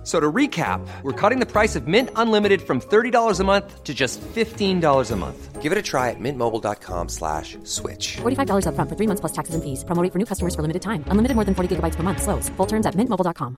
F- So to recap, we're cutting the price of Mint Unlimited from $30 a month to just $15 a month. Give it a try at mintmobile.com slash switch. $45 upfront for three months plus taxes and fees. Promo rate for new customers for limited time. Unlimited more than 40 gigabytes per month. Slows. Full terms at mintmobile.com.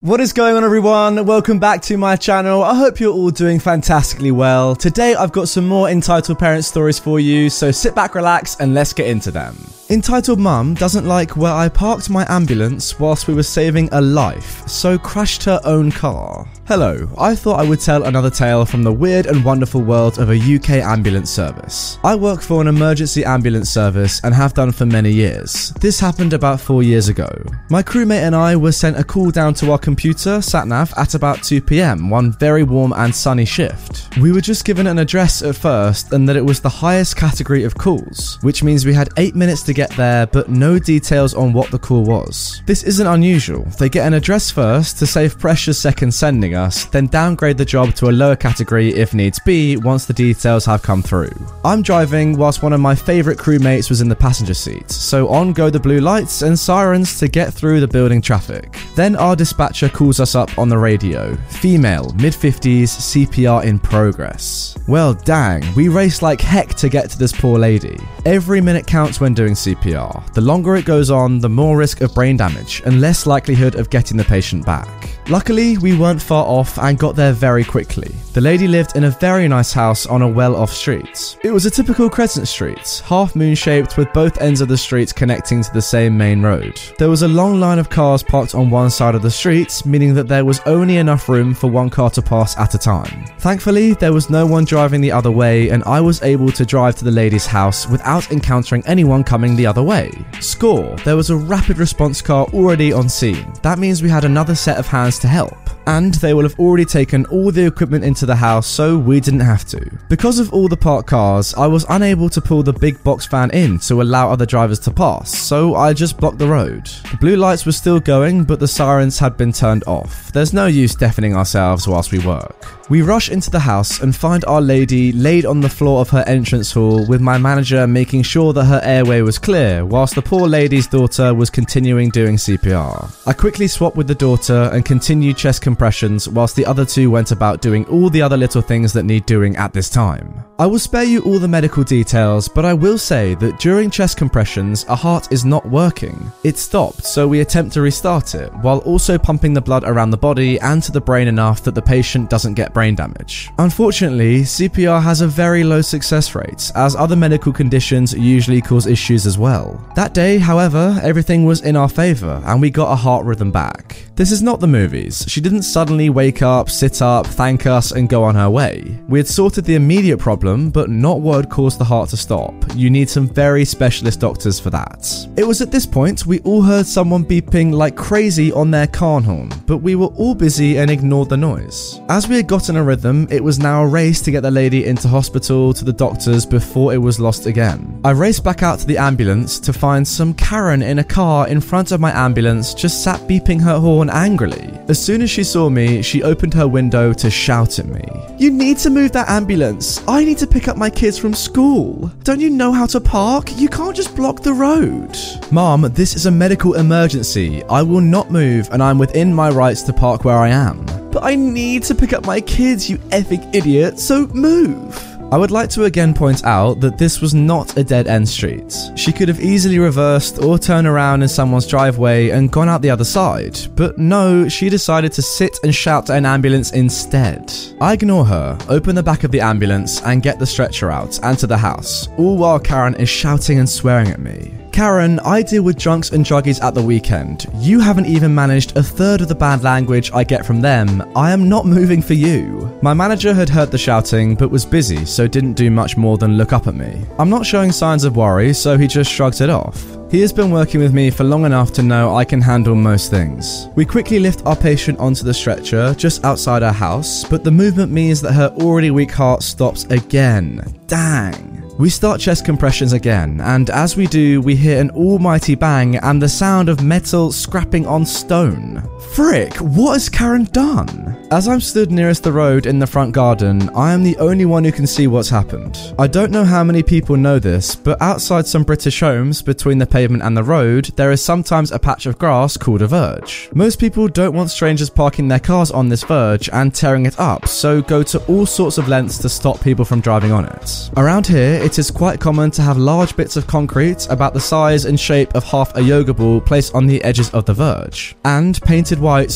What is going on, everyone? Welcome back to my channel. I hope you're all doing fantastically well. Today, I've got some more entitled parent stories for you, so sit back, relax, and let's get into them. Entitled Mum doesn't like where I parked my ambulance whilst we were saving a life, so crashed her own car. Hello, I thought I would tell another tale from the weird and wonderful world of a UK ambulance service. I work for an emergency ambulance service and have done for many years. This happened about four years ago. My crewmate and I were sent a call down to our computer, SatNav, at about 2pm, one very warm and sunny shift. We were just given an address at first and that it was the highest category of calls, which means we had 8 minutes to get there but no details on what the call was. This isn't unusual. They get an address first to save precious seconds sending us, then downgrade the job to a lower category if needs be once the details have come through. I'm driving whilst one of my favourite crewmates was in the passenger seat, so on go the blue lights and sirens to get through the building traffic. Then our dispatcher calls us up on the radio female, mid 50s, CPR in progress. Well, dang, we raced like heck to get to this poor lady. Every minute counts when doing CPR. The longer it goes on, the more risk of brain damage and less likelihood of getting the patient back. Luckily, we weren't far off and got there very quickly. The lady lived in a very nice house on a well off street. It was a typical crescent street, half moon shaped with both ends of the street connecting to the same main road. There was a long line of cars parked on one side of the street, meaning that there was only enough room for one car to pass at a time. Thankfully, there was no one driving the other way, and I was able to drive to the lady's house without encountering anyone coming the other way. Score, there was a rapid response car already on scene. That means we had another set of hands to help. And they will have already taken all the equipment into the house, so we didn't have to. Because of all the parked cars, I was unable to pull the big box van in to allow other drivers to pass, so I just blocked the road. The blue lights were still going, but the sirens had been turned off. There's no use deafening ourselves whilst we work. We rush into the house and find our lady laid on the floor of her entrance hall, with my manager making sure that her airway was clear, whilst the poor lady's daughter was continuing doing CPR. I quickly swapped with the daughter and continued chest compressions, whilst the other two went about doing all the other little things that need doing at this time. I will spare you all the medical details, but I will say that during chest compressions, a heart is not working. It stopped, so we attempt to restart it, while also pumping the blood around the body and to the brain enough that the patient doesn't get brain damage. Unfortunately, CPR has a very low success rate, as other medical conditions usually cause issues as well. That day, however, everything was in our favour, and we got a heart rhythm back. This is not the movies. She didn't suddenly wake up, sit up, thank us, and go on her way. We had sorted the immediate problem, but not what had caused the heart to stop. You need some very specialist doctors for that. It was at this point we all heard someone beeping like crazy on their car horn, but we were all busy and ignored the noise. As we had gotten a rhythm, it was now a race to get the lady into hospital to the doctors before it was lost again. I raced back out to the ambulance to find some Karen in a car in front of my ambulance just sat beeping her horn angrily. As soon as she saw me, she opened her window to shout at me. You need to move that ambulance. I need to pick up my kids from school. Don't you know how to park? You can't just block the road. Mom, this is a medical emergency. I will not move and I'm within my rights to park where I am. But I need to pick up my kids, you effing idiot, so move. I would like to again point out that this was not a dead end street. She could have easily reversed or turned around in someone's driveway and gone out the other side, but no, she decided to sit and shout at an ambulance instead. I ignore her, open the back of the ambulance, and get the stretcher out and to the house, all while Karen is shouting and swearing at me. Karen, I deal with drunks and druggies at the weekend. You haven't even managed a third of the bad language I get from them. I am not moving for you. My manager had heard the shouting but was busy, so didn't do much more than look up at me. I'm not showing signs of worry, so he just shrugs it off. He has been working with me for long enough to know I can handle most things. We quickly lift our patient onto the stretcher just outside our house, but the movement means that her already weak heart stops again. Dang. We start chest compressions again, and as we do, we hear an almighty bang and the sound of metal scrapping on stone. Frick, what has Karen done? As I'm stood nearest the road in the front garden, I am the only one who can see what's happened. I don't know how many people know this, but outside some British homes, between the pavement and the road, there is sometimes a patch of grass called a verge. Most people don't want strangers parking their cars on this verge and tearing it up, so go to all sorts of lengths to stop people from driving on it. Around here, it is quite common to have large bits of concrete about the size and shape of half a yoga ball placed on the edges of the verge, and painted white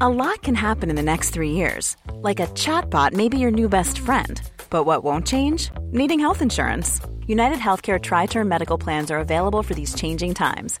A lot can happen in the next three years. Like a chatbot may be your new best friend. But what won't change? Needing health insurance. United Healthcare Tri Term Medical Plans are available for these changing times.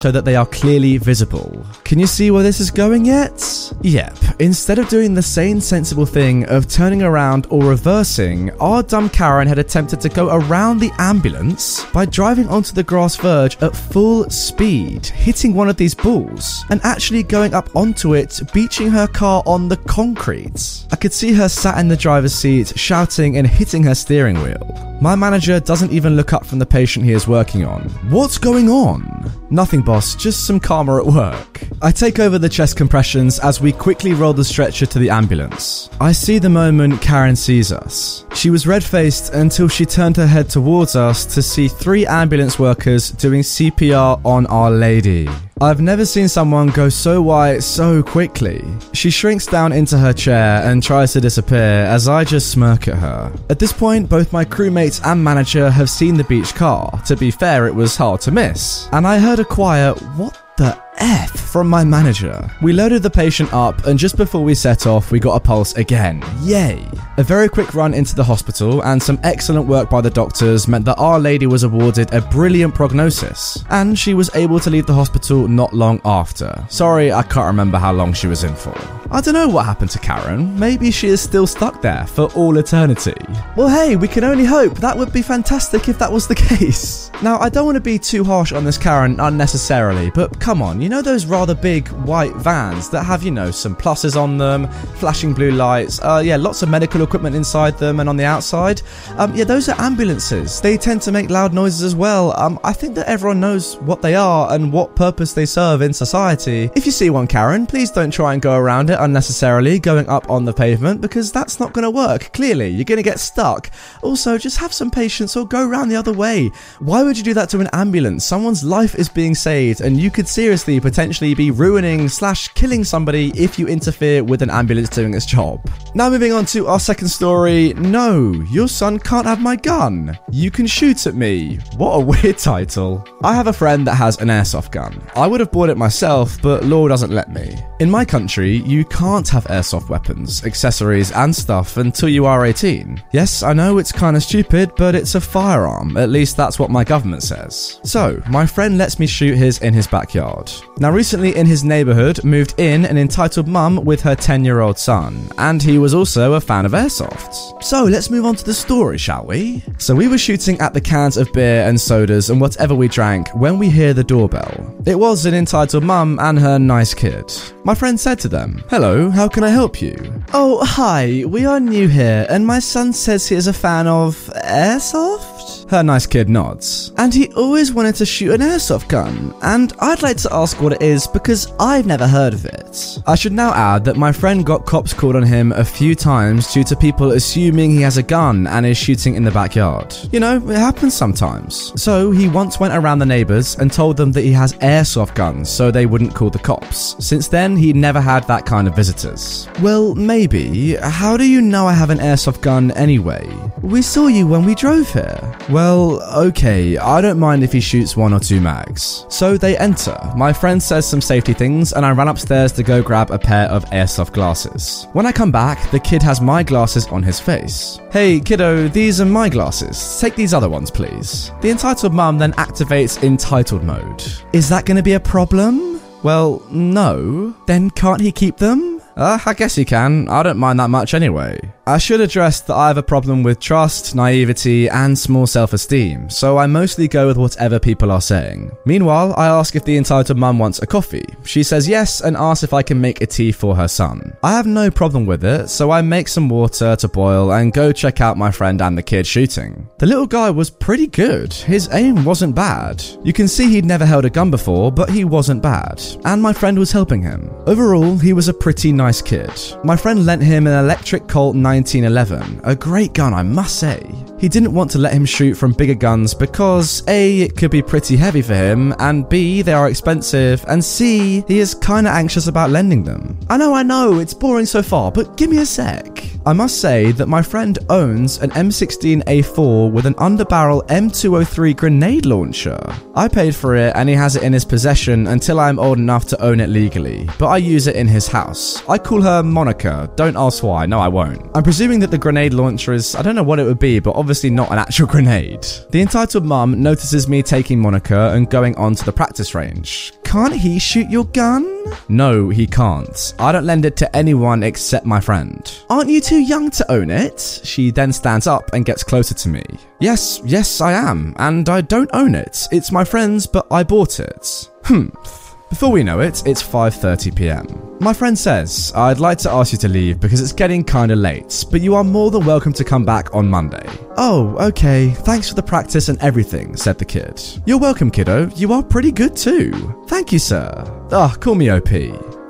so that they are clearly visible. Can you see where this is going yet? Yep. Instead of doing the sane, sensible thing of turning around or reversing, our dumb Karen had attempted to go around the ambulance by driving onto the grass verge at full speed, hitting one of these balls, and actually going up onto it, beaching her car on the concrete. I could see her sat in the driver's seat, shouting and hitting her steering wheel. My manager doesn't even look up from the patient he is working on. What's going on? Nothing, boss, just some karma at work. I take over the chest compressions as we quickly roll the stretcher to the ambulance. I see the moment Karen sees us. She was red faced until she turned her head towards us to see three ambulance workers doing CPR on Our Lady. I've never seen someone go so white so quickly. She shrinks down into her chair and tries to disappear as I just smirk at her. At this point, both my crewmates and manager have seen the beach car. To be fair, it was hard to miss. And I heard a quiet, What the F from my manager. We loaded the patient up, and just before we set off, we got a pulse again. Yay! A very quick run into the hospital and some excellent work by the doctors meant that Our Lady was awarded a brilliant prognosis, and she was able to leave the hospital not long after. Sorry, I can't remember how long she was in for. I don't know what happened to Karen. Maybe she is still stuck there for all eternity. Well, hey, we can only hope. That would be fantastic if that was the case. Now, I don't want to be too harsh on this Karen unnecessarily, but come on, you know those rather big white vans that have, you know, some pluses on them, flashing blue lights, uh, yeah, lots of medical equipment inside them and on the outside? Um, yeah, those are ambulances. They tend to make loud noises as well. Um, I think that everyone knows what they are and what purpose they serve in society. If you see one, Karen, please don't try and go around it unnecessarily, going up on the pavement, because that's not going to work. Clearly, you're going to get stuck. Also, just have some patience or go around the other way. Why would you do that to an ambulance? Someone's life is being saved, and you could seriously potentially be ruining slash killing somebody if you interfere with an ambulance doing its job. Now, moving on to our second story. No, your son can't have my gun. You can shoot at me. What a weird title. I have a friend that has an airsoft gun. I would have bought it myself, but law doesn't let me. In my country, you can't have airsoft weapons, accessories, and stuff until you are 18. Yes, I know it's kind of stupid, but it's a firearm. At least that's what my government says. So, my friend lets me shoot his in his backyard. Now, recently in his neighborhood moved in an entitled mum with her 10 year old son, and he was also a fan of airsoft. So, let's move on to the story, shall we? So, we were shooting at the cans of beer and sodas and whatever we drank when we hear the doorbell. It was an entitled mum and her nice kid. My friend said to them, Hello, how can I help you? Oh, hi, we are new here, and my son says he is a fan of airsoft? Her nice kid nods. And he always wanted to shoot an airsoft gun, and I'd like to ask what it is because I've never heard of it. I should now add that my friend got cops called on him a few times due to people assuming he has a gun and is shooting in the backyard. You know, it happens sometimes. So he once went around the neighbours and told them that he has airsoft guns so they wouldn't call the cops. Since then, he never had that kind of visitors. Well, maybe. How do you know I have an airsoft gun anyway? We saw you when we drove here. Well, okay, I don't mind if he shoots one or two mags. So they enter. My friend says some safety things, and I run upstairs to go grab a pair of airsoft glasses. When I come back, the kid has my glasses on his face. Hey, kiddo, these are my glasses. Take these other ones, please. The entitled mum then activates entitled mode. Is that to be a problem? Well, no. Then can't he keep them? Uh, I guess he can. I don't mind that much anyway. I should address that I have a problem with trust, naivety, and small self esteem, so I mostly go with whatever people are saying. Meanwhile, I ask if the entitled mum wants a coffee. She says yes and asks if I can make a tea for her son. I have no problem with it, so I make some water to boil and go check out my friend and the kid shooting. The little guy was pretty good. His aim wasn't bad. You can see he'd never held a gun before, but he wasn't bad. And my friend was helping him. Overall, he was a pretty nice kid. My friend lent him an electric Colt 1911, a great gun, I must say. He didn't want to let him shoot from bigger guns because A, it could be pretty heavy for him, and B, they are expensive, and C, he is kinda anxious about lending them. I know, I know, it's boring so far, but give me a sec. I must say that my friend owns an M16A4 with an underbarrel M203 grenade launcher. I paid for it and he has it in his possession until I am old enough to own it legally, but I use it in his house. I call her Monica, don't ask why, no I won't. I'm presuming that the grenade launcher is, I don't know what it would be, but obviously not an actual grenade. The entitled mum notices me taking Monica and going on to the practice range. Can't he shoot your gun? No, he can't. I don't lend it to anyone except my friend. Aren't you too young to own it? She then stands up and gets closer to me. Yes, yes, I am, and I don't own it. It's my friend's, but I bought it. Humph. Before we know it, it's 5:30 p.m. My friend says, "I'd like to ask you to leave because it's getting kind of late, but you are more than welcome to come back on Monday." "Oh, okay. Thanks for the practice and everything," said the kid. "You're welcome, kiddo. You are pretty good too." "Thank you, sir." Ah, call me OP.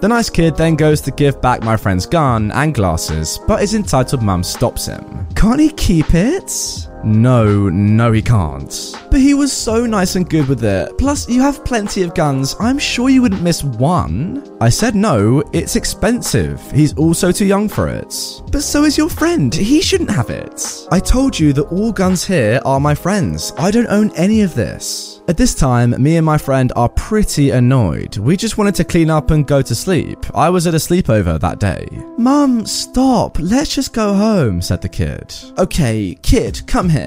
The nice kid then goes to give back my friend's gun and glasses, but his entitled mum stops him. Can't he keep it? No, no, he can't. But he was so nice and good with it. Plus, you have plenty of guns. I'm sure you wouldn't miss one. I said no, it's expensive. He's also too young for it. But so is your friend. He shouldn't have it. I told you that all guns here are my friends. I don't own any of this. At this time, me and my friend are pretty annoyed. We just wanted to clean up and go to sleep. I was at a sleepover that day. Mum, stop. Let's just go home, said the kid. Okay, kid, come here.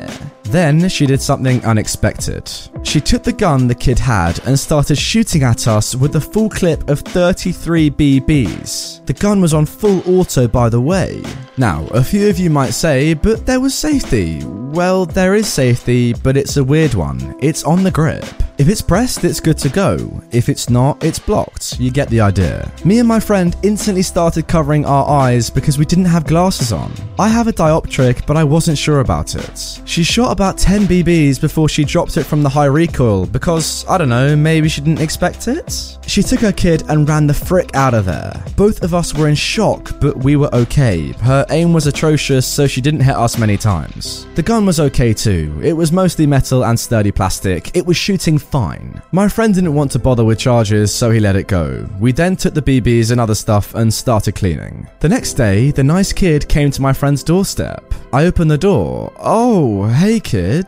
Then she did something unexpected. She took the gun the kid had and started shooting at us with a full clip of 33 BBs. The gun was on full auto, by the way. Now, a few of you might say, but there was safety. Well, there is safety, but it's a weird one. It's on the grip. If it's pressed, it's good to go. If it's not, it's blocked. You get the idea. Me and my friend instantly started covering our eyes because we didn't have glasses on. I have a dioptric, but I wasn't sure about it. She shot about 10 BBs before she dropped it from the high recoil because, I don't know, maybe she didn't expect it? She took her kid and ran the frick out of there. Both of us were in shock, but we were okay. Her aim was atrocious, so she didn't hit us many times. The gun was okay too. It was mostly metal and sturdy plastic. It was shooting fine. My friend didn't want to bother with charges, so he let it go. We then took the BBs and other stuff and started cleaning. The next day, the nice kid came to my friend's doorstep. I opened the door. Oh, hey kid.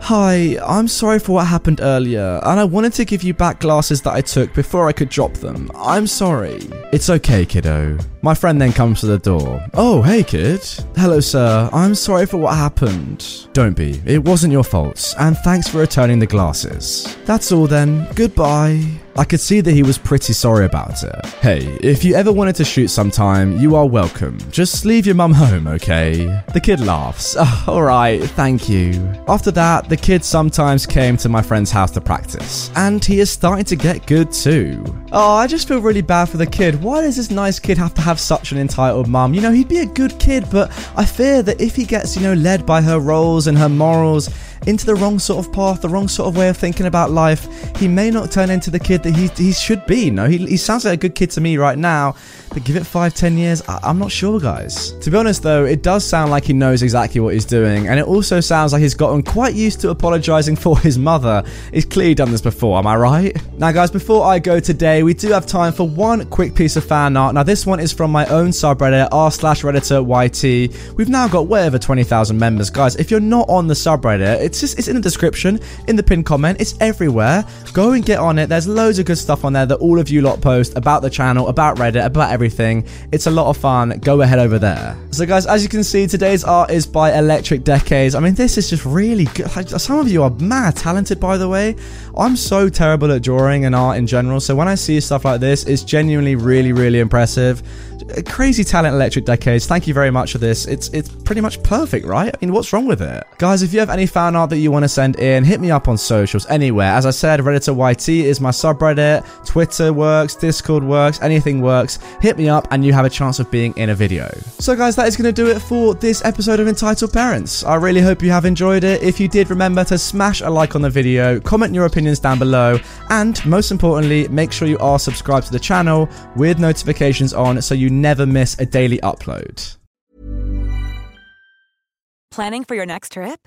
Hi, I'm sorry for what happened earlier, and I wanted to give you back glasses that I took before I could drop them. I'm sorry. It's okay, kiddo. My friend then comes to the door. Oh, hey, kid. Hello, sir. I'm sorry for what happened. Don't be. It wasn't your fault, and thanks for returning the glasses. That's all then. Goodbye. I could see that he was pretty sorry about it. Hey, if you ever wanted to shoot sometime, you are welcome. Just leave your mum home, okay? The kid laughs. Oh, Alright, thank you. After that, the kid sometimes came to my friend's house to practice, and he is starting to get good too. Oh, I just feel really bad for the kid. Why does this nice kid have to have such an entitled mum? You know, he'd be a good kid, but I fear that if he gets, you know, led by her roles and her morals, into the wrong sort of path, the wrong sort of way of thinking about life, he may not turn into the kid that he, he should be. No, he, he sounds like a good kid to me right now, but give it five, ten years, I, I'm not sure, guys. To be honest, though, it does sound like he knows exactly what he's doing, and it also sounds like he's gotten quite used to apologizing for his mother. He's clearly done this before, am I right? Now, guys, before I go today, we do have time for one quick piece of fan art. Now, this one is from my own subreddit, r slash redditor YT. We've now got way over 20,000 members, guys. If you're not on the subreddit, it's just it's in the description, in the pinned comment, it's everywhere. Go and get on it. There's loads loads of good stuff on there that all of you lot post about the channel, about Reddit, about everything. It's a lot of fun. Go ahead over there. So, guys, as you can see, today's art is by Electric Decades. I mean, this is just really good. Some of you are mad talented, by the way. I'm so terrible at drawing and art in general, so when I see stuff like this, it's genuinely really, really impressive. Crazy talent, Electric Decades. Thank you very much for this. It's it's pretty much perfect, right? I mean, what's wrong with it, guys? If you have any fan art that you want to send in, hit me up on socials anywhere. As I said, Redditor YT is my subreddit. Twitter works, Discord works, anything works. Hit me up, and you have a chance of being in a video. So, guys, that is going to do it for this episode of Entitled Parents. I really hope you have enjoyed it. If you did, remember to smash a like on the video, comment your opinions down below, and most importantly, make sure you are subscribed to the channel with notifications on so you never miss a daily upload. Planning for your next trip?